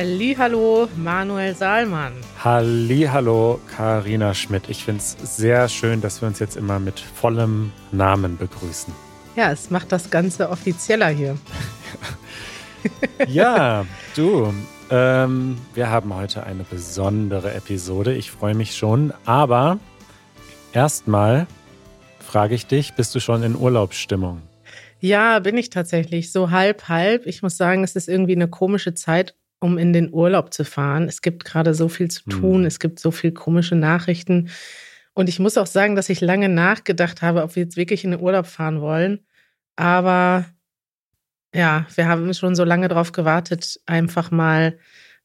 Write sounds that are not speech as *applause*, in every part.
Hallo, Manuel Salmann. Hallo, Karina Schmidt. Ich finde es sehr schön, dass wir uns jetzt immer mit vollem Namen begrüßen. Ja, es macht das Ganze offizieller hier. ja, *laughs* du, ähm, wir haben heute eine besondere Episode. Ich freue mich schon. Aber erstmal frage ich dich, bist du schon in Urlaubsstimmung? Ja, bin ich tatsächlich. So halb, halb. Ich muss sagen, es ist irgendwie eine komische Zeit, um in den Urlaub zu fahren. Es gibt gerade so viel zu tun, hm. es gibt so viel komische Nachrichten. Und ich muss auch sagen, dass ich lange nachgedacht habe, ob wir jetzt wirklich in den Urlaub fahren wollen. Aber ja, wir haben schon so lange darauf gewartet, einfach mal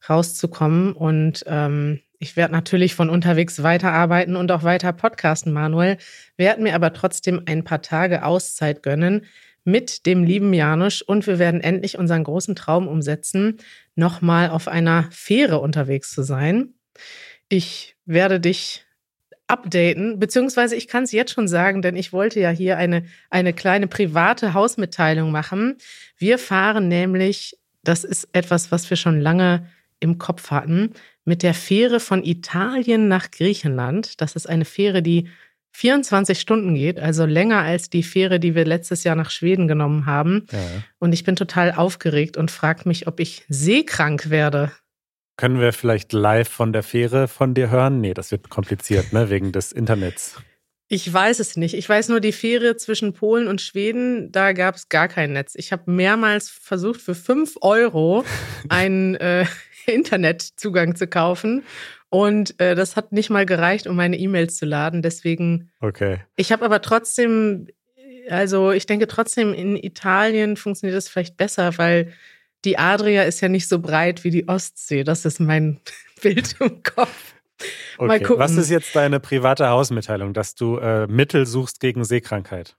rauszukommen. Und ähm, ich werde natürlich von unterwegs weiterarbeiten und auch weiter podcasten, Manuel. Werde mir aber trotzdem ein paar Tage Auszeit gönnen mit dem lieben Janusz und wir werden endlich unseren großen Traum umsetzen, nochmal auf einer Fähre unterwegs zu sein. Ich werde dich updaten, beziehungsweise ich kann es jetzt schon sagen, denn ich wollte ja hier eine, eine kleine private Hausmitteilung machen. Wir fahren nämlich, das ist etwas, was wir schon lange im Kopf hatten, mit der Fähre von Italien nach Griechenland. Das ist eine Fähre, die 24 Stunden geht, also länger als die Fähre, die wir letztes Jahr nach Schweden genommen haben. Ja. Und ich bin total aufgeregt und frage mich, ob ich seekrank werde. Können wir vielleicht live von der Fähre von dir hören? Nee, das wird kompliziert, ne, wegen des Internets. Ich weiß es nicht. Ich weiß nur, die Fähre zwischen Polen und Schweden, da gab es gar kein Netz. Ich habe mehrmals versucht, für 5 Euro *laughs* einen äh, Internetzugang zu kaufen und äh, das hat nicht mal gereicht, um meine E-Mails zu laden. Deswegen. Okay. Ich habe aber trotzdem, also ich denke trotzdem, in Italien funktioniert das vielleicht besser, weil die Adria ist ja nicht so breit wie die Ostsee. Das ist mein *laughs* Bild im Kopf. Okay. Was ist jetzt deine private Hausmitteilung, dass du äh, Mittel suchst gegen Seekrankheit?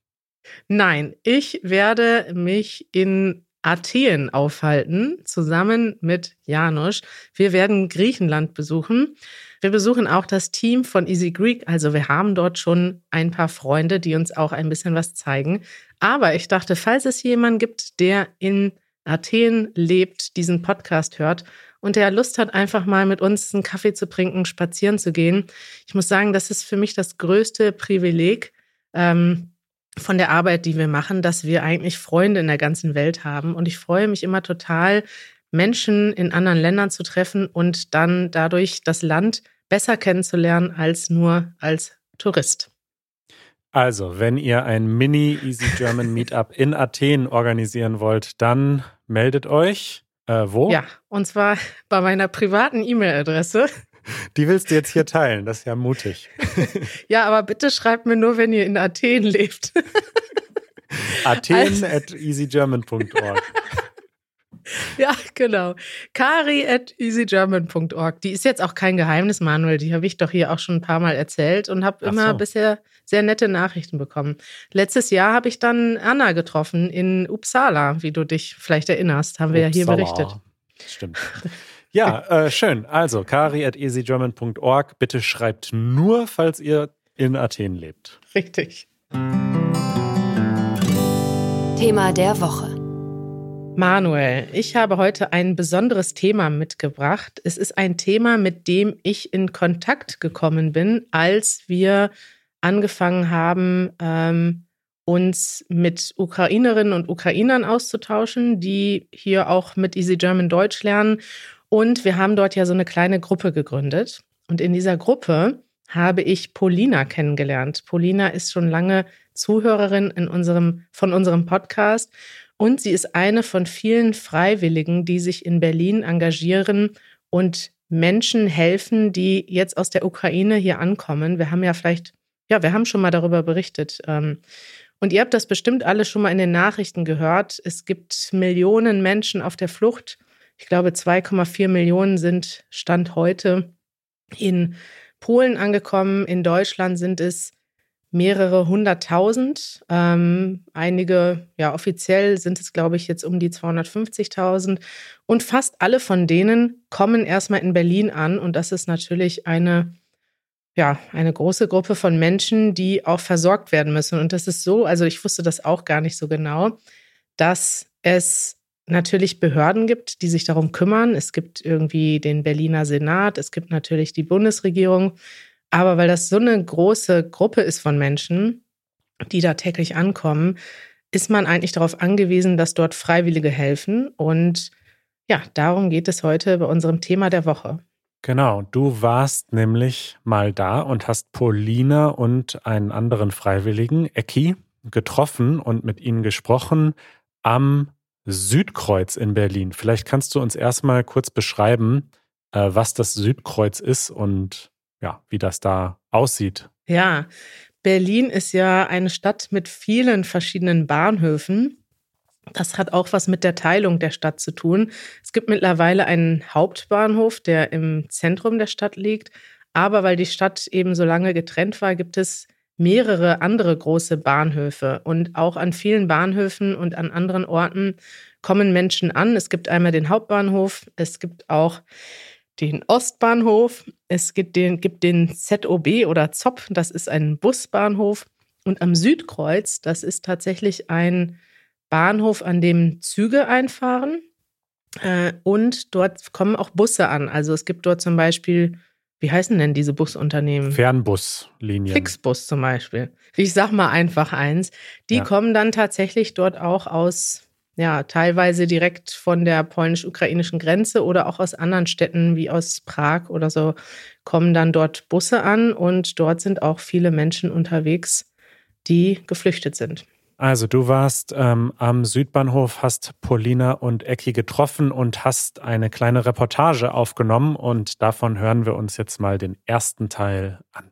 Nein, ich werde mich in Athen aufhalten, zusammen mit Janusz. Wir werden Griechenland besuchen. Wir besuchen auch das Team von Easy Greek. Also wir haben dort schon ein paar Freunde, die uns auch ein bisschen was zeigen. Aber ich dachte, falls es jemanden gibt, der in Athen lebt, diesen Podcast hört und der Lust hat, einfach mal mit uns einen Kaffee zu trinken, spazieren zu gehen. Ich muss sagen, das ist für mich das größte Privileg. Ähm, von der Arbeit, die wir machen, dass wir eigentlich Freunde in der ganzen Welt haben. Und ich freue mich immer total, Menschen in anderen Ländern zu treffen und dann dadurch das Land besser kennenzulernen als nur als Tourist. Also, wenn ihr ein Mini Easy German Meetup in Athen organisieren wollt, dann meldet euch. Äh, wo? Ja, und zwar bei meiner privaten E-Mail-Adresse die willst du jetzt hier teilen, das ist ja mutig. *laughs* ja, aber bitte schreibt mir nur, wenn ihr in Athen lebt. *laughs* Athen also, at easygerman.org. *laughs* Ja, genau. Kari at easygerman.org. Die ist jetzt auch kein Geheimnis, Manuel. Die habe ich doch hier auch schon ein paar Mal erzählt und habe immer so. bisher sehr nette Nachrichten bekommen. Letztes Jahr habe ich dann Anna getroffen in Uppsala, wie du dich vielleicht erinnerst, haben wir Uppsala. ja hier berichtet. Stimmt. Ja, äh, schön. Also, kari at easygerman.org. Bitte schreibt nur, falls ihr in Athen lebt. Richtig. Thema der Woche. Manuel, ich habe heute ein besonderes Thema mitgebracht. Es ist ein Thema, mit dem ich in Kontakt gekommen bin, als wir angefangen haben, ähm, uns mit Ukrainerinnen und Ukrainern auszutauschen, die hier auch mit Easy German Deutsch lernen und wir haben dort ja so eine kleine Gruppe gegründet. Und in dieser Gruppe habe ich Polina kennengelernt. Polina ist schon lange Zuhörerin in unserem, von unserem Podcast und sie ist eine von vielen Freiwilligen, die sich in Berlin engagieren und Menschen helfen, die jetzt aus der Ukraine hier ankommen. Wir haben ja vielleicht, ja, wir haben schon mal darüber berichtet. Ähm, und ihr habt das bestimmt alle schon mal in den Nachrichten gehört. Es gibt Millionen Menschen auf der Flucht ich glaube, 2,4 Millionen sind Stand heute in Polen angekommen. In Deutschland sind es mehrere hunderttausend. Ähm, einige, ja, offiziell sind es, glaube ich, jetzt um die 250.000. Und fast alle von denen kommen erstmal in Berlin an. Und das ist natürlich eine, ja, eine große Gruppe von Menschen, die auch versorgt werden müssen. Und das ist so, also ich wusste das auch gar nicht so genau, dass es natürlich Behörden gibt, die sich darum kümmern. Es gibt irgendwie den Berliner Senat, es gibt natürlich die Bundesregierung. Aber weil das so eine große Gruppe ist von Menschen, die da täglich ankommen, ist man eigentlich darauf angewiesen, dass dort Freiwillige helfen. Und ja, darum geht es heute bei unserem Thema der Woche. Genau, du warst nämlich mal da und hast Paulina und einen anderen Freiwilligen, Ecki, getroffen und mit ihnen gesprochen am Südkreuz in Berlin. Vielleicht kannst du uns erstmal kurz beschreiben, äh, was das Südkreuz ist und ja, wie das da aussieht. Ja, Berlin ist ja eine Stadt mit vielen verschiedenen Bahnhöfen. Das hat auch was mit der Teilung der Stadt zu tun. Es gibt mittlerweile einen Hauptbahnhof, der im Zentrum der Stadt liegt. Aber weil die Stadt eben so lange getrennt war, gibt es mehrere andere große Bahnhöfe. Und auch an vielen Bahnhöfen und an anderen Orten kommen Menschen an. Es gibt einmal den Hauptbahnhof, es gibt auch den Ostbahnhof, es gibt den, gibt den ZOB oder ZOP, das ist ein Busbahnhof. Und am Südkreuz, das ist tatsächlich ein Bahnhof, an dem Züge einfahren. Äh, und dort kommen auch Busse an. Also es gibt dort zum Beispiel wie heißen denn diese Busunternehmen? Fernbuslinien. Flixbus zum Beispiel. Ich sag mal einfach eins. Die ja. kommen dann tatsächlich dort auch aus, ja, teilweise direkt von der polnisch-ukrainischen Grenze oder auch aus anderen Städten wie aus Prag oder so, kommen dann dort Busse an und dort sind auch viele Menschen unterwegs, die geflüchtet sind. Also du warst ähm, am Südbahnhof, hast Paulina und Ecki getroffen und hast eine kleine Reportage aufgenommen und davon hören wir uns jetzt mal den ersten Teil an.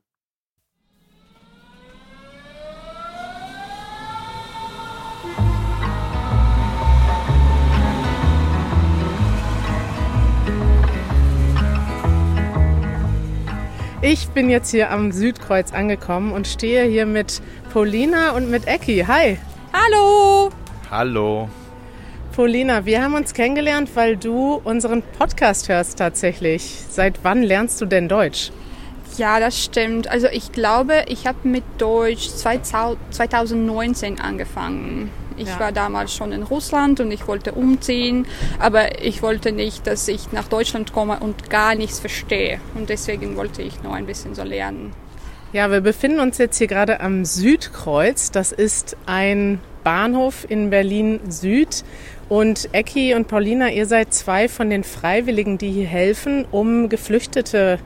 Ich bin jetzt hier am Südkreuz angekommen und stehe hier mit Paulina und mit Ecki. Hi. Hallo. Hallo. Paulina, wir haben uns kennengelernt, weil du unseren Podcast hörst tatsächlich. Seit wann lernst du denn Deutsch? Ja, das stimmt. Also ich glaube, ich habe mit Deutsch 2019 angefangen. Ich ja. war damals schon in Russland und ich wollte umziehen, aber ich wollte nicht, dass ich nach Deutschland komme und gar nichts verstehe. Und deswegen wollte ich nur ein bisschen so lernen. Ja, wir befinden uns jetzt hier gerade am Südkreuz. Das ist ein Bahnhof in Berlin Süd. Und Ecki und Paulina, ihr seid zwei von den Freiwilligen, die hier helfen, um Geflüchtete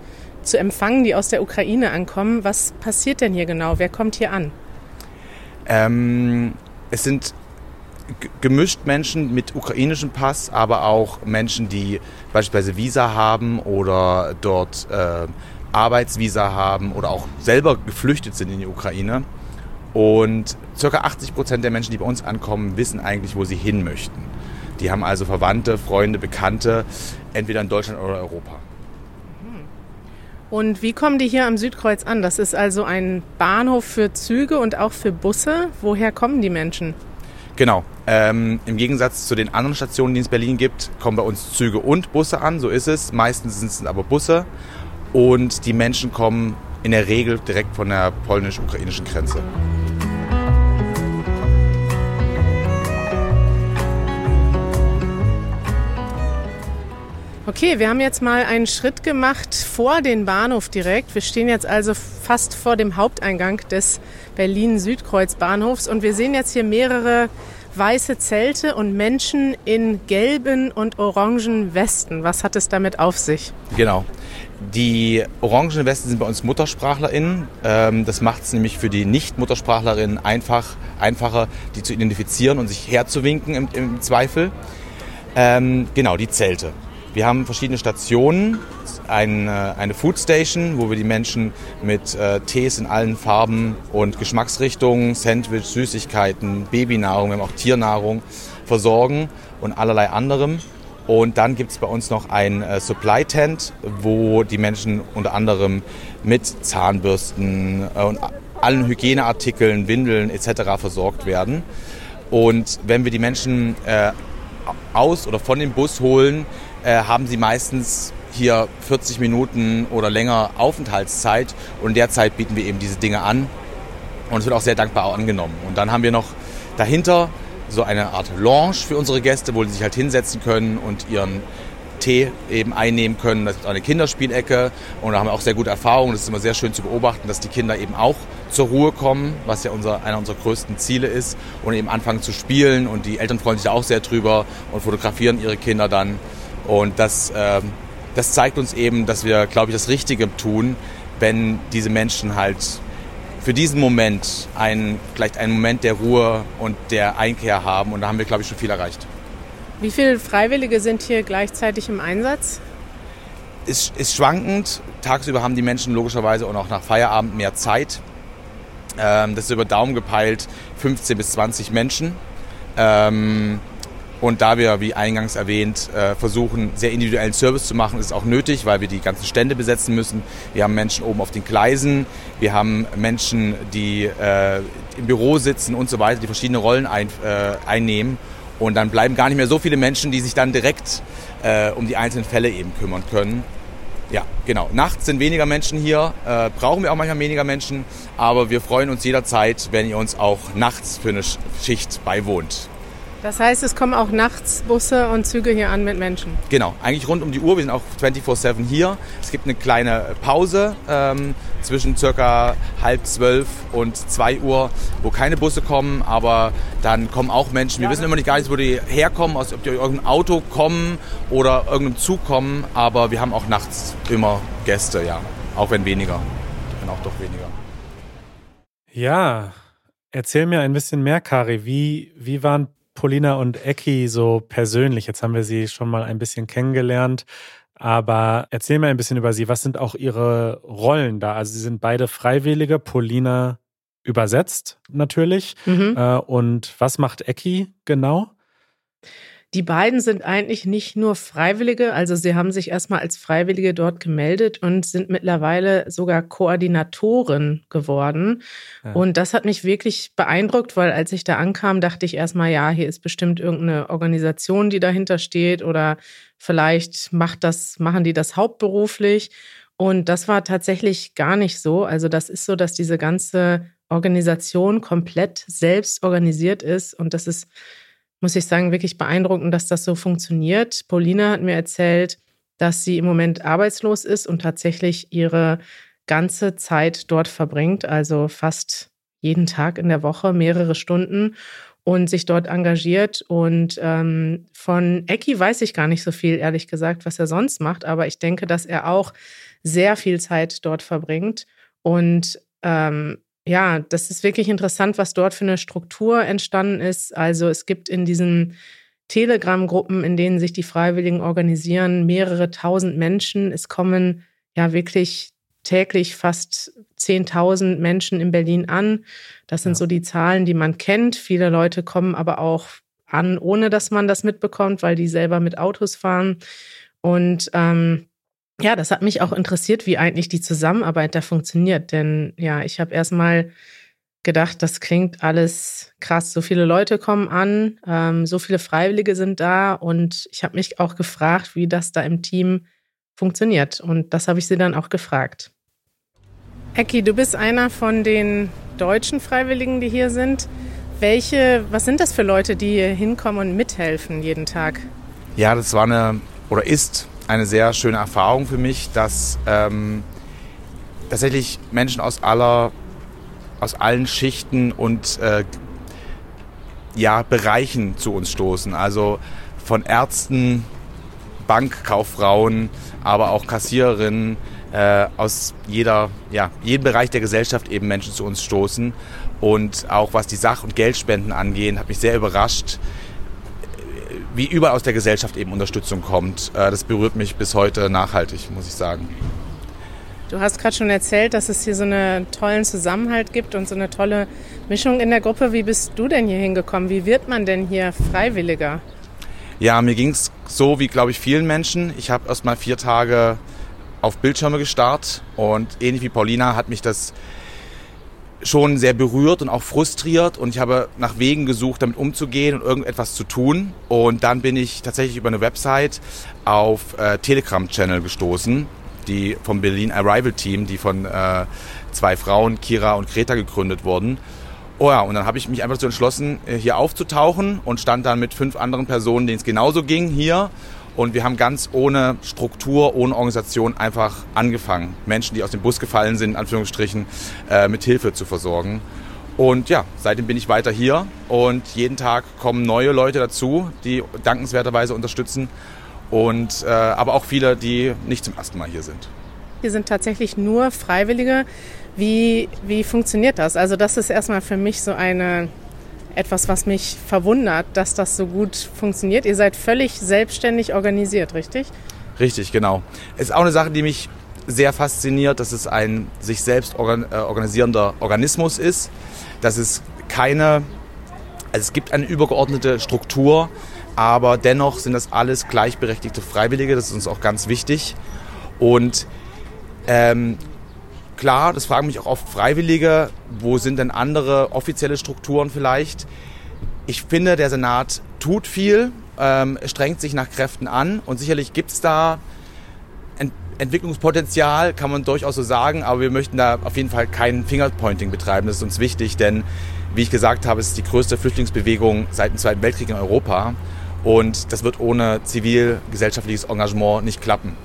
zu empfangen, die aus der Ukraine ankommen. Was passiert denn hier genau? Wer kommt hier an? Ähm, es sind gemischt Menschen mit ukrainischem Pass, aber auch Menschen, die beispielsweise Visa haben oder dort äh, Arbeitsvisa haben oder auch selber geflüchtet sind in die Ukraine. Und ca. 80 Prozent der Menschen, die bei uns ankommen, wissen eigentlich, wo sie hin möchten. Die haben also Verwandte, Freunde, Bekannte, entweder in Deutschland oder Europa. Und wie kommen die hier am Südkreuz an? Das ist also ein Bahnhof für Züge und auch für Busse. Woher kommen die Menschen? Genau. Ähm, Im Gegensatz zu den anderen Stationen, die es in Berlin gibt, kommen bei uns Züge und Busse an. So ist es. Meistens sind es aber Busse. Und die Menschen kommen in der Regel direkt von der polnisch-ukrainischen Grenze. Okay, wir haben jetzt mal einen Schritt gemacht vor den Bahnhof direkt. Wir stehen jetzt also fast vor dem Haupteingang des Berlin-Südkreuz-Bahnhofs und wir sehen jetzt hier mehrere weiße Zelte und Menschen in gelben und orangen Westen. Was hat es damit auf sich? Genau. Die orangen Westen sind bei uns MuttersprachlerInnen. Ähm, das macht es nämlich für die Nicht-MuttersprachlerInnen einfach, einfacher, die zu identifizieren und sich herzuwinken im, im Zweifel. Ähm, genau, die Zelte. Wir haben verschiedene Stationen, eine, eine Food Station, wo wir die Menschen mit äh, Tees in allen Farben und Geschmacksrichtungen, Sandwich, Süßigkeiten, Babynahrung, wir haben auch Tiernahrung versorgen und allerlei anderem. Und dann gibt es bei uns noch ein äh, Supply Tent, wo die Menschen unter anderem mit Zahnbürsten äh, und allen Hygieneartikeln, Windeln etc. versorgt werden. Und wenn wir die Menschen äh, aus oder von dem Bus holen, äh, haben sie meistens hier 40 Minuten oder länger Aufenthaltszeit und in der Zeit bieten wir eben diese Dinge an und es wird auch sehr dankbar angenommen. Und dann haben wir noch dahinter so eine Art Lounge für unsere Gäste, wo sie sich halt hinsetzen können und ihren Tee eben einnehmen können. Das ist eine Kinderspielecke und da haben wir auch sehr gute Erfahrungen. Das ist immer sehr schön zu beobachten, dass die Kinder eben auch zur Ruhe kommen, was ja unser, einer unserer größten Ziele ist und eben anfangen zu spielen und die Eltern freuen sich da auch sehr drüber und fotografieren ihre Kinder dann und das, äh, das zeigt uns eben, dass wir, glaube ich, das Richtige tun, wenn diese Menschen halt für diesen Moment einen, vielleicht einen Moment der Ruhe und der Einkehr haben und da haben wir, glaube ich, schon viel erreicht. Wie viele Freiwillige sind hier gleichzeitig im Einsatz? Ist, ist schwankend. Tagsüber haben die Menschen logischerweise und auch nach Feierabend mehr Zeit. Ähm, das ist über Daumen gepeilt 15 bis 20 Menschen. Ähm, und da wir, wie eingangs erwähnt, äh, versuchen, sehr individuellen Service zu machen, ist auch nötig, weil wir die ganzen Stände besetzen müssen. Wir haben Menschen oben auf den Gleisen, wir haben Menschen, die äh, im Büro sitzen und so weiter, die verschiedene Rollen ein, äh, einnehmen. Und dann bleiben gar nicht mehr so viele Menschen, die sich dann direkt um die einzelnen Fälle eben kümmern können. Ja, genau. Nachts sind weniger Menschen hier, äh, brauchen wir auch manchmal weniger Menschen, aber wir freuen uns jederzeit, wenn ihr uns auch nachts für eine Schicht beiwohnt. Das heißt, es kommen auch nachts Busse und Züge hier an mit Menschen? Genau, eigentlich rund um die Uhr. Wir sind auch 24-7 hier. Es gibt eine kleine Pause ähm, zwischen circa halb zwölf und zwei Uhr, wo keine Busse kommen, aber dann kommen auch Menschen. Wir wissen immer nicht gar nicht, wo die herkommen, ob die aus irgendeinem Auto kommen oder irgendeinem Zug kommen, aber wir haben auch nachts immer Gäste, ja. Auch wenn weniger. Wenn auch doch weniger. Ja, erzähl mir ein bisschen mehr, Kari. Wie, wie waren Polina und Ecki so persönlich? Jetzt haben wir sie schon mal ein bisschen kennengelernt. Aber erzähl mir ein bisschen über sie. Was sind auch ihre Rollen da? Also sie sind beide Freiwillige. Polina übersetzt natürlich. Mhm. Äh, und was macht Ecki genau? Die beiden sind eigentlich nicht nur Freiwillige, also sie haben sich erstmal als Freiwillige dort gemeldet und sind mittlerweile sogar Koordinatoren geworden. Ja. Und das hat mich wirklich beeindruckt, weil als ich da ankam, dachte ich erstmal, ja, hier ist bestimmt irgendeine Organisation, die dahinter steht oder vielleicht macht das, machen die das hauptberuflich. Und das war tatsächlich gar nicht so. Also das ist so, dass diese ganze Organisation komplett selbst organisiert ist und das ist muss ich sagen, wirklich beeindruckend, dass das so funktioniert. Paulina hat mir erzählt, dass sie im Moment arbeitslos ist und tatsächlich ihre ganze Zeit dort verbringt, also fast jeden Tag in der Woche, mehrere Stunden und sich dort engagiert. Und ähm, von Ecki weiß ich gar nicht so viel, ehrlich gesagt, was er sonst macht, aber ich denke, dass er auch sehr viel Zeit dort verbringt und ähm, ja, das ist wirklich interessant, was dort für eine Struktur entstanden ist. Also es gibt in diesen Telegram-Gruppen, in denen sich die Freiwilligen organisieren, mehrere tausend Menschen. Es kommen ja wirklich täglich fast 10.000 Menschen in Berlin an. Das sind ja. so die Zahlen, die man kennt. Viele Leute kommen aber auch an, ohne dass man das mitbekommt, weil die selber mit Autos fahren. Und ähm, ja, das hat mich auch interessiert, wie eigentlich die Zusammenarbeit da funktioniert. Denn ja, ich habe erstmal gedacht, das klingt alles krass. So viele Leute kommen an, ähm, so viele Freiwillige sind da und ich habe mich auch gefragt, wie das da im Team funktioniert. Und das habe ich sie dann auch gefragt. Ecki, du bist einer von den deutschen Freiwilligen, die hier sind. Welche, was sind das für Leute, die hier hinkommen und mithelfen jeden Tag? Ja, das war eine oder ist eine sehr schöne Erfahrung für mich, dass ähm, tatsächlich Menschen aus aller, aus allen Schichten und äh, ja, Bereichen zu uns stoßen. Also von Ärzten, Bankkauffrauen, aber auch Kassiererinnen äh, aus jeder, ja, jedem Bereich der Gesellschaft eben Menschen zu uns stoßen. Und auch was die Sach- und Geldspenden angehen, hat mich sehr überrascht, wie überall aus der Gesellschaft eben Unterstützung kommt. Äh, das berührt mich bis heute nachhaltig, muss ich sagen. Du hast gerade schon erzählt, dass es hier so einen tollen Zusammenhalt gibt und so eine tolle Mischung in der Gruppe. Wie bist du denn hier hingekommen? Wie wird man denn hier Freiwilliger? Ja, mir ging es so wie, glaube ich, vielen Menschen. Ich habe erst mal vier Tage auf Bildschirme gestarrt und ähnlich wie Paulina hat mich das schon sehr berührt und auch frustriert und ich habe nach Wegen gesucht, damit umzugehen und irgendetwas zu tun. Und dann bin ich tatsächlich über eine Website auf äh, Telegram-Channel gestoßen, die vom Berlin Arrival Team, die von äh, zwei Frauen, Kira und Greta, gegründet wurden. Oh ja, und dann habe ich mich einfach dazu entschlossen, äh, hier aufzutauchen und stand dann mit fünf anderen Personen, denen es genauso ging, hier. Und wir haben ganz ohne Struktur, ohne Organisation einfach angefangen, Menschen, die aus dem Bus gefallen sind, in Anführungsstrichen, äh, mit Hilfe zu versorgen. Und ja, seitdem bin ich weiter hier und jeden Tag kommen neue Leute dazu, die dankenswerterweise unterstützen. Und äh, aber auch viele, die nicht zum ersten Mal hier sind. Hier sind tatsächlich nur Freiwillige. Wie, wie funktioniert das? Also das ist erstmal für mich so eine etwas, was mich verwundert, dass das so gut funktioniert. Ihr seid völlig selbstständig organisiert, richtig? Richtig, genau. Ist auch eine Sache, die mich sehr fasziniert, dass es ein sich selbst äh, organisierender Organismus ist dass es keine, also es gibt eine übergeordnete Struktur, aber dennoch sind das alles gleichberechtigte Freiwillige, das ist uns auch ganz wichtig. Und ähm, klar, das fragen mich auch oft Freiwillige, wo sind denn andere offizielle Strukturen vielleicht? Ich finde, der Senat tut viel, ähm, strengt sich nach Kräften an und sicherlich gibt es da Entwicklungspotenzial kann man durchaus so sagen, aber wir möchten da auf jeden Fall kein Fingerpointing betreiben. Das ist uns wichtig, denn wie ich gesagt habe, es ist die größte Flüchtlingsbewegung seit dem Zweiten Weltkrieg in Europa und das wird ohne zivilgesellschaftliches Engagement nicht klappen.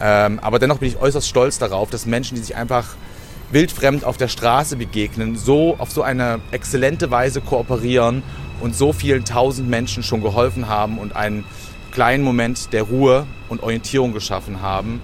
Ähm, aber dennoch bin ich äußerst stolz darauf, dass Menschen, die sich einfach wildfremd auf der Straße begegnen, so auf so eine exzellente Weise kooperieren und so vielen tausend Menschen schon geholfen haben und einen kleinen Moment der Ruhe und Orientierung geschaffen haben.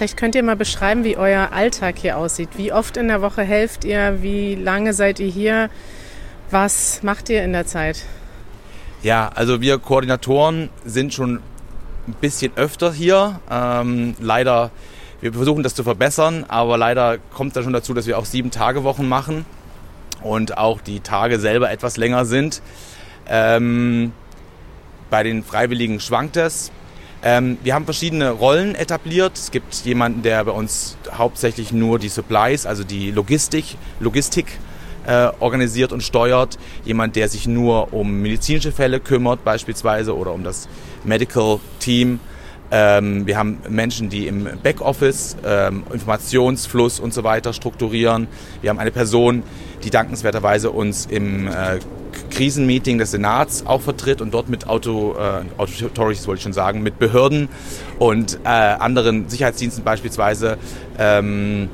Vielleicht könnt ihr mal beschreiben, wie euer Alltag hier aussieht. Wie oft in der Woche helft ihr? Wie lange seid ihr hier? Was macht ihr in der Zeit? Ja, also wir Koordinatoren sind schon ein bisschen öfter hier. Ähm, leider, wir versuchen das zu verbessern, aber leider kommt da schon dazu, dass wir auch sieben Tage Wochen machen und auch die Tage selber etwas länger sind. Ähm, bei den Freiwilligen schwankt es. Ähm, wir haben verschiedene Rollen etabliert. Es gibt jemanden, der bei uns hauptsächlich nur die Supplies, also die Logistik, Logistik äh, organisiert und steuert. Jemand, der sich nur um medizinische Fälle kümmert beispielsweise oder um das Medical Team. Ähm, wir haben Menschen, die im Backoffice ähm, Informationsfluss und so weiter strukturieren. Wir haben eine Person, die dankenswerterweise uns im äh, Krisenmeeting des Senats auch vertritt und dort mit Auto, äh, Authorities wollte ich schon sagen, mit Behörden und äh, anderen Sicherheitsdiensten beispielsweise ähm,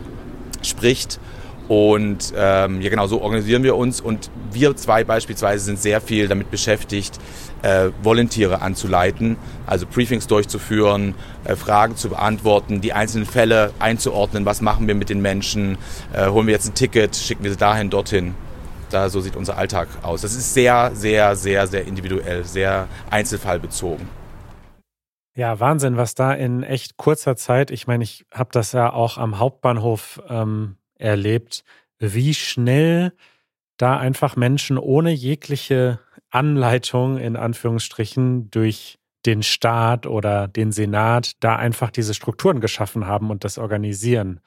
spricht. Und ähm, ja, genau so organisieren wir uns. Und wir zwei beispielsweise sind sehr viel damit beschäftigt, äh, Volontiere anzuleiten, also Briefings durchzuführen, äh, Fragen zu beantworten, die einzelnen Fälle einzuordnen. Was machen wir mit den Menschen? Äh, holen wir jetzt ein Ticket? Schicken wir sie dahin, dorthin? Da, so sieht unser Alltag aus. Das ist sehr, sehr, sehr, sehr individuell, sehr einzelfallbezogen. Ja, Wahnsinn, was da in echt kurzer Zeit, ich meine, ich habe das ja auch am Hauptbahnhof ähm, erlebt, wie schnell da einfach Menschen ohne jegliche Anleitung in Anführungsstrichen durch den Staat oder den Senat da einfach diese Strukturen geschaffen haben und das organisieren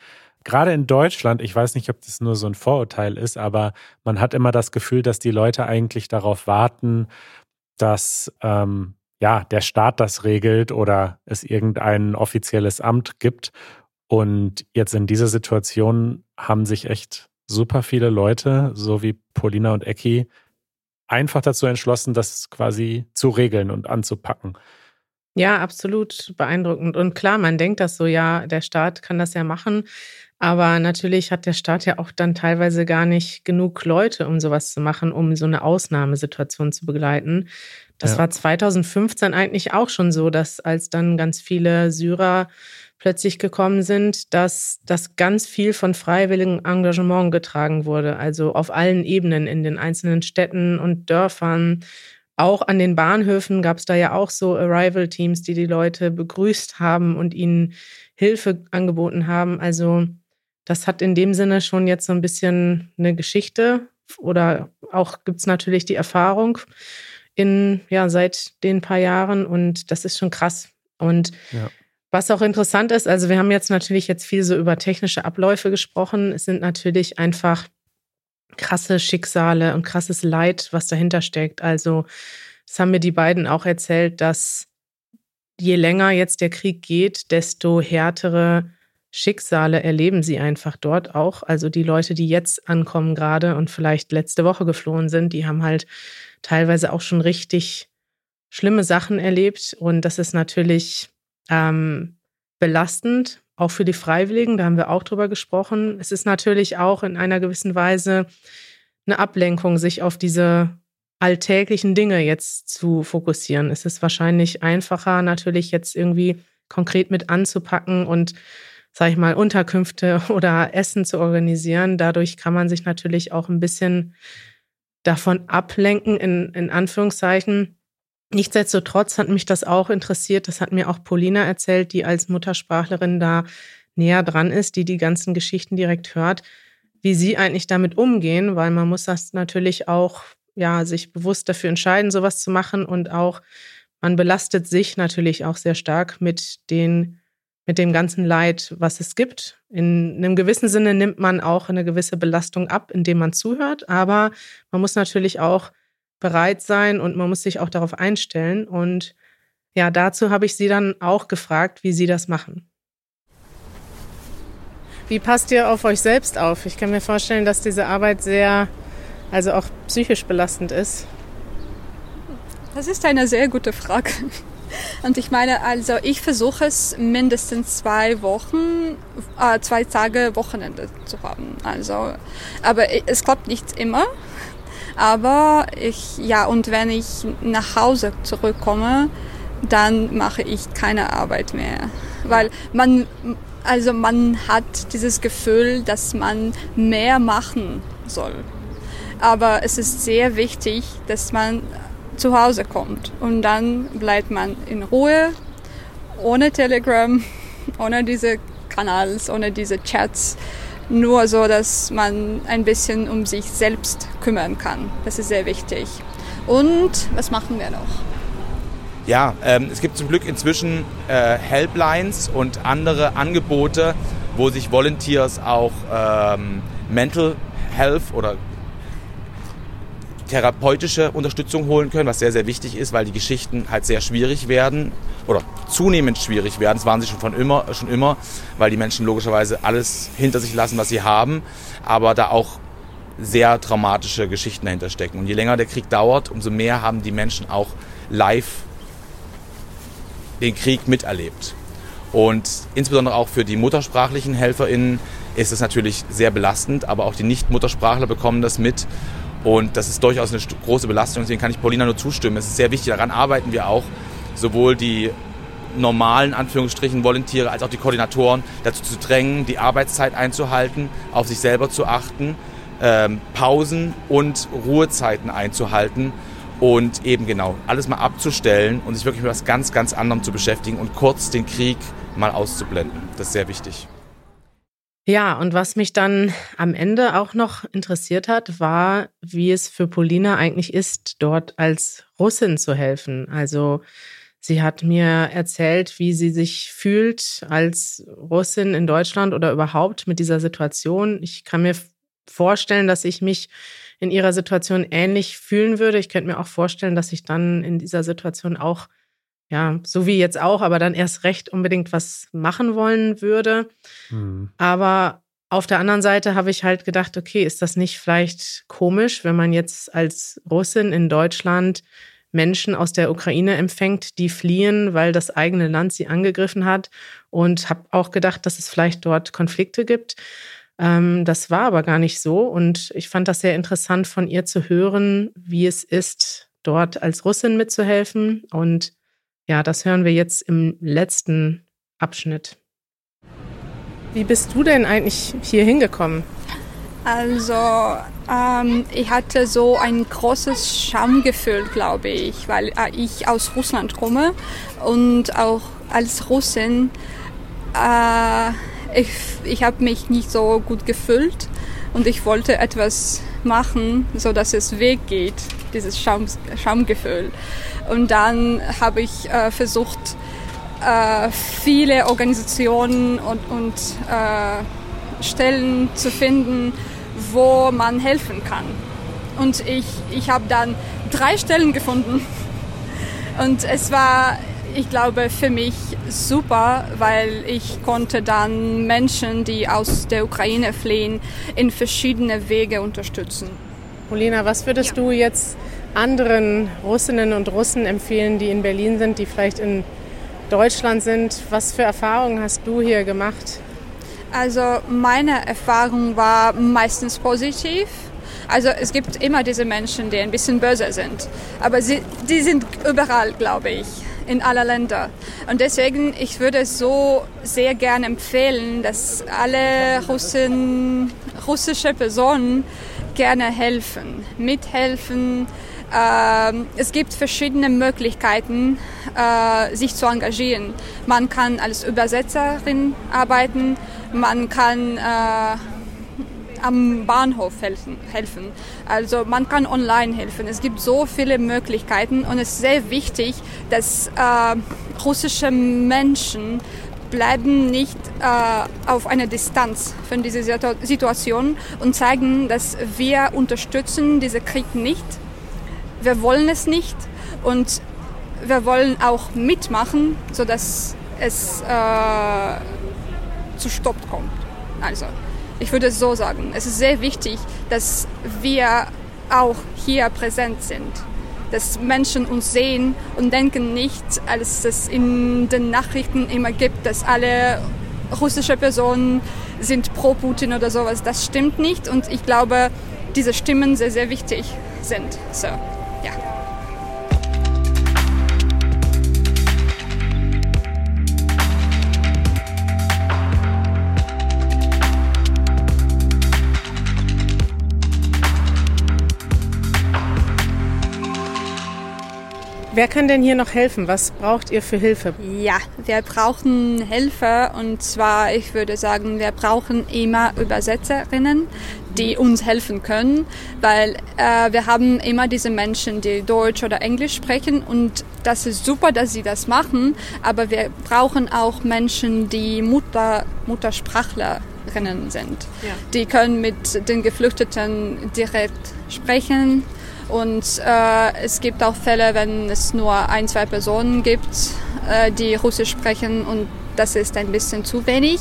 gerade in Deutschland, ich weiß nicht, ob das nur so ein Vorurteil ist, aber man hat immer das Gefühl, dass die Leute eigentlich darauf warten, dass ähm, ja der Staat das regelt oder es irgendein offizielles Amt gibt. Und jetzt in dieser Situation haben sich echt super viele Leute, so wie Paulina und Ecki, einfach dazu entschlossen, das quasi zu regeln und anzupacken. Ja, absolut beeindruckend. Und klar, man denkt das so, ja, der Staat kann das ja machen. Aber natürlich hat der Staat ja auch dann teilweise gar nicht genug Leute, um sowas zu machen, um so eine Ausnahmesituation zu begleiten. Das ja. war 2015 eigentlich auch schon so, dass als dann ganz viele Syrer plötzlich gekommen sind, dass das ganz viel von freiwilligem Engagement getragen wurde. Also auf allen Ebenen in den einzelnen Städten und Dörfern. Auch an den Bahnhöfen gab es da ja auch so Arrival-Teams, die die Leute begrüßt haben und ihnen Hilfe angeboten haben. Also das hat in dem Sinne schon jetzt so ein bisschen eine Geschichte oder auch gibt es natürlich die Erfahrung in, ja, seit den paar Jahren und das ist schon krass. Und ja. Was auch interessant ist, also wir haben jetzt natürlich jetzt viel so über technische Abläufe gesprochen. Es sind natürlich einfach krasse Schicksale und krasses Leid, was dahinter steckt. Also, das haben mir die beiden auch erzählt, dass je länger jetzt der Krieg geht, desto härtere Schicksale erleben sie einfach dort auch. Also die Leute, die jetzt ankommen gerade und vielleicht letzte Woche geflohen sind, die haben halt teilweise auch schon richtig schlimme Sachen erlebt. Und das ist natürlich ähm, belastend, auch für die Freiwilligen. Da haben wir auch drüber gesprochen. Es ist natürlich auch in einer gewissen Weise eine Ablenkung, sich auf diese alltäglichen Dinge jetzt zu fokussieren. Es ist wahrscheinlich einfacher, natürlich jetzt irgendwie konkret mit anzupacken und sage ich mal, Unterkünfte *laughs* oder Essen zu organisieren. Dadurch kann man sich natürlich auch ein bisschen davon ablenken, in, in Anführungszeichen. Nichtsdestotrotz hat mich das auch interessiert. Das hat mir auch Paulina erzählt, die als Muttersprachlerin da näher dran ist, die die ganzen Geschichten direkt hört, wie sie eigentlich damit umgehen, weil man muss das natürlich auch, ja, sich bewusst dafür entscheiden, sowas zu machen und auch man belastet sich natürlich auch sehr stark mit den mit dem ganzen Leid, was es gibt. In einem gewissen Sinne nimmt man auch eine gewisse Belastung ab, indem man zuhört, aber man muss natürlich auch bereit sein und man muss sich auch darauf einstellen. Und ja, dazu habe ich Sie dann auch gefragt, wie Sie das machen. Wie passt ihr auf euch selbst auf? Ich kann mir vorstellen, dass diese Arbeit sehr, also auch psychisch belastend ist. Das ist eine sehr gute Frage. Und ich meine, also ich versuche es mindestens zwei Wochen, äh, zwei Tage Wochenende zu haben. Also, aber es klappt nicht immer. Aber ich, ja, und wenn ich nach Hause zurückkomme, dann mache ich keine Arbeit mehr. Weil man, also man hat dieses Gefühl, dass man mehr machen soll. Aber es ist sehr wichtig, dass man zu Hause kommt. Und dann bleibt man in Ruhe, ohne Telegram, *laughs* ohne diese Kanals, ohne diese Chats. Nur so, dass man ein bisschen um sich selbst kümmern kann. Das ist sehr wichtig. Und was machen wir noch? Ja, ähm, es gibt zum Glück inzwischen äh, Helplines und andere Angebote, wo sich Volunteers auch ähm, Mental Health oder therapeutische Unterstützung holen können, was sehr, sehr wichtig ist, weil die Geschichten halt sehr schwierig werden oder zunehmend schwierig werden. Das waren sie schon von immer, schon immer, weil die Menschen logischerweise alles hinter sich lassen, was sie haben, aber da auch sehr traumatische Geschichten dahinter stecken. Und je länger der Krieg dauert, umso mehr haben die Menschen auch live den Krieg miterlebt. Und insbesondere auch für die muttersprachlichen HelferInnen ist es natürlich sehr belastend, aber auch die Nicht-Muttersprachler bekommen das mit und das ist durchaus eine große Belastung, deswegen kann ich Paulina nur zustimmen. Es ist sehr wichtig, daran arbeiten wir auch, sowohl die normalen Anführungsstrichen Volontiere als auch die Koordinatoren dazu zu drängen, die Arbeitszeit einzuhalten, auf sich selber zu achten, ähm, Pausen und Ruhezeiten einzuhalten und eben genau alles mal abzustellen und sich wirklich mit was ganz, ganz anderem zu beschäftigen und kurz den Krieg mal auszublenden. Das ist sehr wichtig. Ja, und was mich dann am Ende auch noch interessiert hat, war, wie es für Polina eigentlich ist, dort als Russin zu helfen. Also sie hat mir erzählt, wie sie sich fühlt als Russin in Deutschland oder überhaupt mit dieser Situation. Ich kann mir vorstellen, dass ich mich in ihrer Situation ähnlich fühlen würde. Ich könnte mir auch vorstellen, dass ich dann in dieser Situation auch ja, so wie jetzt auch, aber dann erst recht unbedingt was machen wollen würde. Mhm. Aber auf der anderen Seite habe ich halt gedacht, okay, ist das nicht vielleicht komisch, wenn man jetzt als Russin in Deutschland Menschen aus der Ukraine empfängt, die fliehen, weil das eigene Land sie angegriffen hat. Und habe auch gedacht, dass es vielleicht dort Konflikte gibt. Ähm, das war aber gar nicht so. Und ich fand das sehr interessant von ihr zu hören, wie es ist, dort als Russin mitzuhelfen und ja, das hören wir jetzt im letzten Abschnitt. Wie bist du denn eigentlich hier hingekommen? Also, ähm, ich hatte so ein großes Schamgefühl, glaube ich, weil äh, ich aus Russland komme und auch als Russin, äh, ich, ich habe mich nicht so gut gefühlt und ich wollte etwas machen, so dass es weggeht, dieses Schaum, Schamgefühl. Und dann habe ich äh, versucht, äh, viele Organisationen und, und äh, Stellen zu finden, wo man helfen kann. Und ich, ich habe dann drei Stellen gefunden. Und es war, ich glaube, für mich super, weil ich konnte dann Menschen, die aus der Ukraine fliehen, in verschiedene Wege unterstützen. Polina, was würdest ja. du jetzt anderen Russinnen und Russen empfehlen, die in Berlin sind, die vielleicht in Deutschland sind? Was für Erfahrungen hast du hier gemacht? Also meine Erfahrung war meistens positiv. Also es gibt immer diese Menschen, die ein bisschen böse sind. Aber sie, die sind überall, glaube ich, in aller Länder. Und deswegen, ich würde so sehr gerne empfehlen, dass alle Russen, russische Personen gerne helfen, mithelfen. Ähm, es gibt verschiedene Möglichkeiten, äh, sich zu engagieren. Man kann als Übersetzerin arbeiten, man kann äh, am Bahnhof helfen. Also man kann online helfen. Es gibt so viele Möglichkeiten und es ist sehr wichtig, dass äh, russische Menschen bleiben nicht äh, auf einer Distanz von dieser Situation und zeigen, dass wir unterstützen diesen Krieg nicht. Wir wollen es nicht und wir wollen auch mitmachen, sodass es äh, zu Stopp kommt. Also, ich würde es so sagen. Es ist sehr wichtig, dass wir auch hier präsent sind. Dass Menschen uns sehen und denken nicht, als es in den Nachrichten immer gibt, dass alle russische Personen sind pro Putin oder sowas. Das stimmt nicht und ich glaube, diese Stimmen sehr, sehr wichtig sind. So. Wer kann denn hier noch helfen? Was braucht ihr für Hilfe? Ja, wir brauchen Hilfe und zwar, ich würde sagen, wir brauchen immer Übersetzerinnen, die uns helfen können, weil äh, wir haben immer diese Menschen, die Deutsch oder Englisch sprechen und das ist super, dass sie das machen, aber wir brauchen auch Menschen, die Mutter, Muttersprachlerinnen sind. Ja. Die können mit den Geflüchteten direkt sprechen und äh, es gibt auch Fälle, wenn es nur ein, zwei Personen gibt, äh, die Russisch sprechen und das ist ein bisschen zu wenig.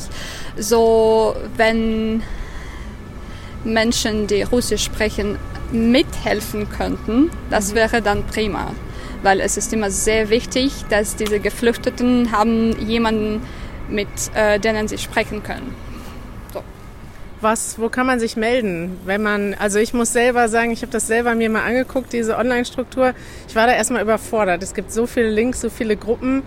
So, wenn Menschen, die Russisch sprechen, mithelfen könnten, das mhm. wäre dann prima. Weil es ist immer sehr wichtig, dass diese Geflüchteten haben jemanden, mit äh, denen sie sprechen können. Was, wo kann man sich melden, wenn man, also ich muss selber sagen, ich habe das selber mir mal angeguckt, diese Online-Struktur. Ich war da erstmal überfordert. Es gibt so viele Links, so viele Gruppen.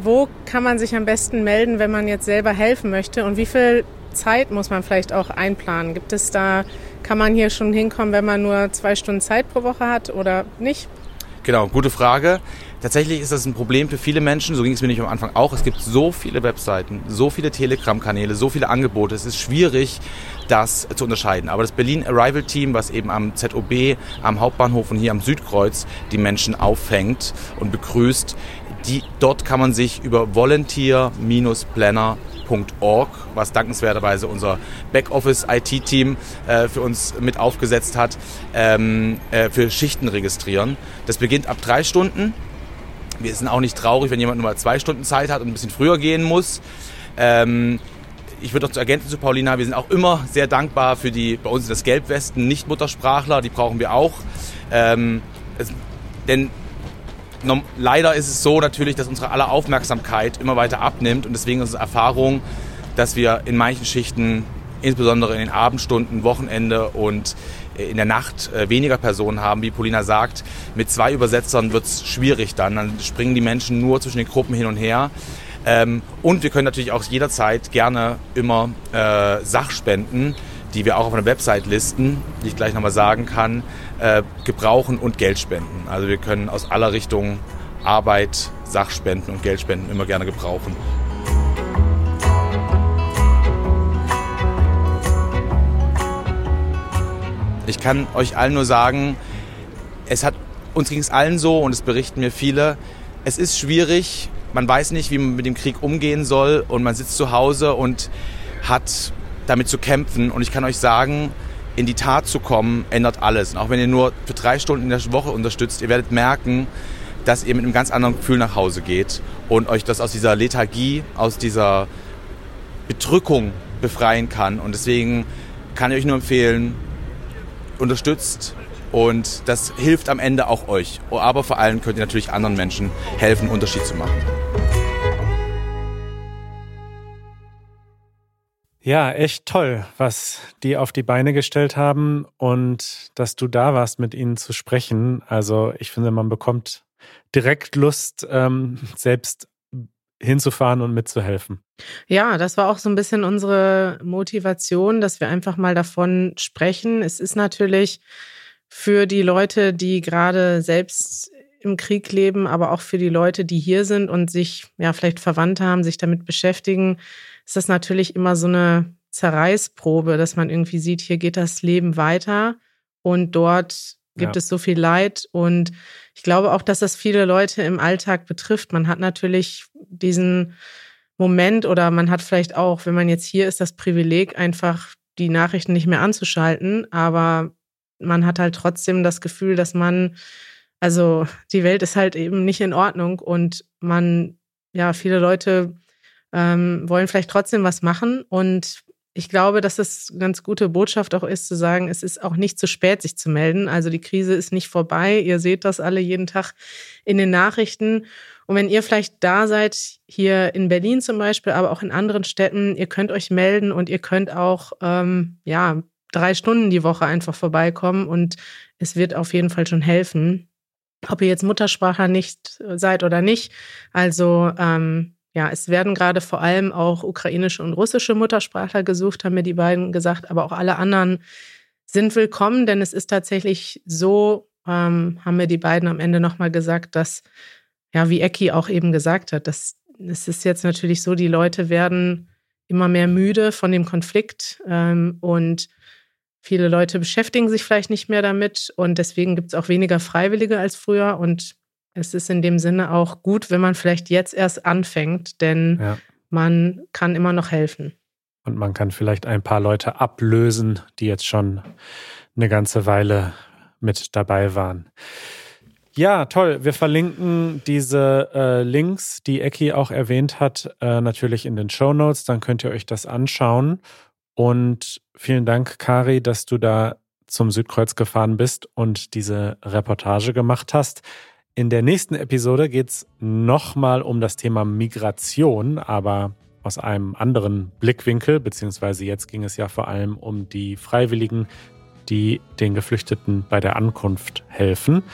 Wo kann man sich am besten melden, wenn man jetzt selber helfen möchte? Und wie viel Zeit muss man vielleicht auch einplanen? Gibt es da, kann man hier schon hinkommen, wenn man nur zwei Stunden Zeit pro Woche hat oder nicht? Genau, gute Frage. Tatsächlich ist das ein Problem für viele Menschen, so ging es mir nicht am Anfang auch. Es gibt so viele Webseiten, so viele Telegram-Kanäle, so viele Angebote. Es ist schwierig, das zu unterscheiden. Aber das Berlin Arrival Team, was eben am ZOB, am Hauptbahnhof und hier am Südkreuz die Menschen auffängt und begrüßt, die, dort kann man sich über volunteer-planner Org, was dankenswerterweise unser Backoffice-IT-Team äh, für uns mit aufgesetzt hat, ähm, äh, für Schichten registrieren. Das beginnt ab drei Stunden wir sind auch nicht traurig, wenn jemand nur mal zwei Stunden Zeit hat und ein bisschen früher gehen muss. Ähm, ich würde noch zu ergänzen zu Paulina, wir sind auch immer sehr dankbar für die, bei uns das Gelbwesten, Nicht-Muttersprachler, die brauchen wir auch. Ähm, es, denn no, leider ist es so natürlich, dass unsere aller Aufmerksamkeit immer weiter abnimmt und deswegen ist es Erfahrung, dass wir in manchen Schichten, insbesondere in den Abendstunden, Wochenende und in der Nacht äh, weniger Personen haben, wie Polina sagt. Mit zwei Übersetzern wird es schwierig dann. Dann springen die Menschen nur zwischen den Gruppen hin und her. Ähm, und wir können natürlich auch jederzeit gerne immer äh, Sachspenden, die wir auch auf einer Website listen, die ich gleich nochmal sagen kann, äh, gebrauchen und Geld spenden. Also wir können aus aller Richtung Arbeit, Sachspenden und Geldspenden immer gerne gebrauchen. Ich kann euch allen nur sagen, es hat, uns ging es allen so und es berichten mir viele, es ist schwierig, man weiß nicht, wie man mit dem Krieg umgehen soll und man sitzt zu Hause und hat damit zu kämpfen. Und ich kann euch sagen, in die Tat zu kommen, ändert alles. Und auch wenn ihr nur für drei Stunden in der Woche unterstützt, ihr werdet merken, dass ihr mit einem ganz anderen Gefühl nach Hause geht und euch das aus dieser Lethargie, aus dieser Bedrückung befreien kann. Und deswegen kann ich euch nur empfehlen, unterstützt und das hilft am Ende auch euch. Aber vor allem könnt ihr natürlich anderen Menschen helfen, einen Unterschied zu machen. Ja, echt toll, was die auf die Beine gestellt haben und dass du da warst, mit ihnen zu sprechen. Also ich finde, man bekommt direkt Lust, ähm, selbst hinzufahren und mitzuhelfen. Ja, das war auch so ein bisschen unsere Motivation, dass wir einfach mal davon sprechen. Es ist natürlich für die Leute, die gerade selbst im Krieg leben, aber auch für die Leute, die hier sind und sich ja vielleicht verwandt haben, sich damit beschäftigen, ist das natürlich immer so eine Zerreißprobe, dass man irgendwie sieht, hier geht das Leben weiter und dort gibt ja. es so viel Leid. Und ich glaube auch, dass das viele Leute im Alltag betrifft. Man hat natürlich diesen Moment oder man hat vielleicht auch, wenn man jetzt hier ist, das Privileg, einfach die Nachrichten nicht mehr anzuschalten. Aber man hat halt trotzdem das Gefühl, dass man, also die Welt ist halt eben nicht in Ordnung und man, ja, viele Leute ähm, wollen vielleicht trotzdem was machen. Und ich glaube, dass es eine ganz gute Botschaft auch ist, zu sagen, es ist auch nicht zu spät, sich zu melden. Also die Krise ist nicht vorbei. Ihr seht das alle jeden Tag in den Nachrichten. Und wenn ihr vielleicht da seid, hier in Berlin zum Beispiel, aber auch in anderen Städten, ihr könnt euch melden und ihr könnt auch, ähm, ja, drei Stunden die Woche einfach vorbeikommen und es wird auf jeden Fall schon helfen. Ob ihr jetzt Muttersprachler nicht seid oder nicht. Also ähm, ja, es werden gerade vor allem auch ukrainische und russische Muttersprachler gesucht, haben mir die beiden gesagt, aber auch alle anderen sind willkommen, denn es ist tatsächlich so, ähm, haben mir die beiden am Ende nochmal gesagt, dass, ja, wie Ecki auch eben gesagt hat, dass es ist jetzt natürlich so, die Leute werden immer mehr müde von dem Konflikt ähm, und viele Leute beschäftigen sich vielleicht nicht mehr damit und deswegen gibt es auch weniger Freiwillige als früher und es ist in dem Sinne auch gut, wenn man vielleicht jetzt erst anfängt, denn ja. man kann immer noch helfen. Und man kann vielleicht ein paar Leute ablösen, die jetzt schon eine ganze Weile mit dabei waren. Ja, toll. Wir verlinken diese äh, Links, die Ecki auch erwähnt hat, äh, natürlich in den Show Notes. Dann könnt ihr euch das anschauen. Und vielen Dank, Kari, dass du da zum Südkreuz gefahren bist und diese Reportage gemacht hast. In der nächsten Episode geht es nochmal um das Thema Migration, aber aus einem anderen Blickwinkel, beziehungsweise jetzt ging es ja vor allem um die Freiwilligen, die den Geflüchteten bei der Ankunft helfen.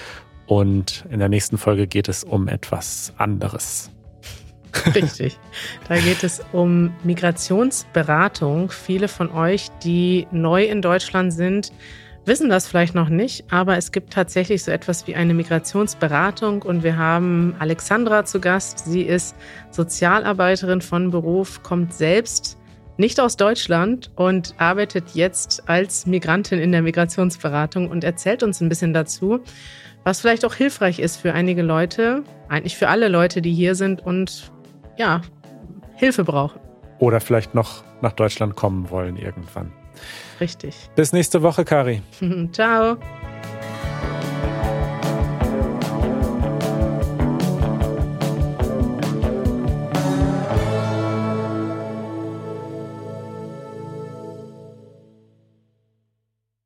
Und in der nächsten Folge geht es um etwas anderes. Richtig. Da geht es um Migrationsberatung. Viele von euch, die neu in Deutschland sind, wissen das vielleicht noch nicht, aber es gibt tatsächlich so etwas wie eine Migrationsberatung und wir haben Alexandra zu Gast. Sie ist Sozialarbeiterin von Beruf, kommt selbst nicht aus Deutschland und arbeitet jetzt als Migrantin in der Migrationsberatung und erzählt uns ein bisschen dazu, was vielleicht auch hilfreich ist für einige Leute, eigentlich für alle Leute, die hier sind und ja, Hilfe brauchen. Oder vielleicht noch nach Deutschland kommen wollen irgendwann. Richtig. Bis nächste Woche, Kari. *laughs* Ciao.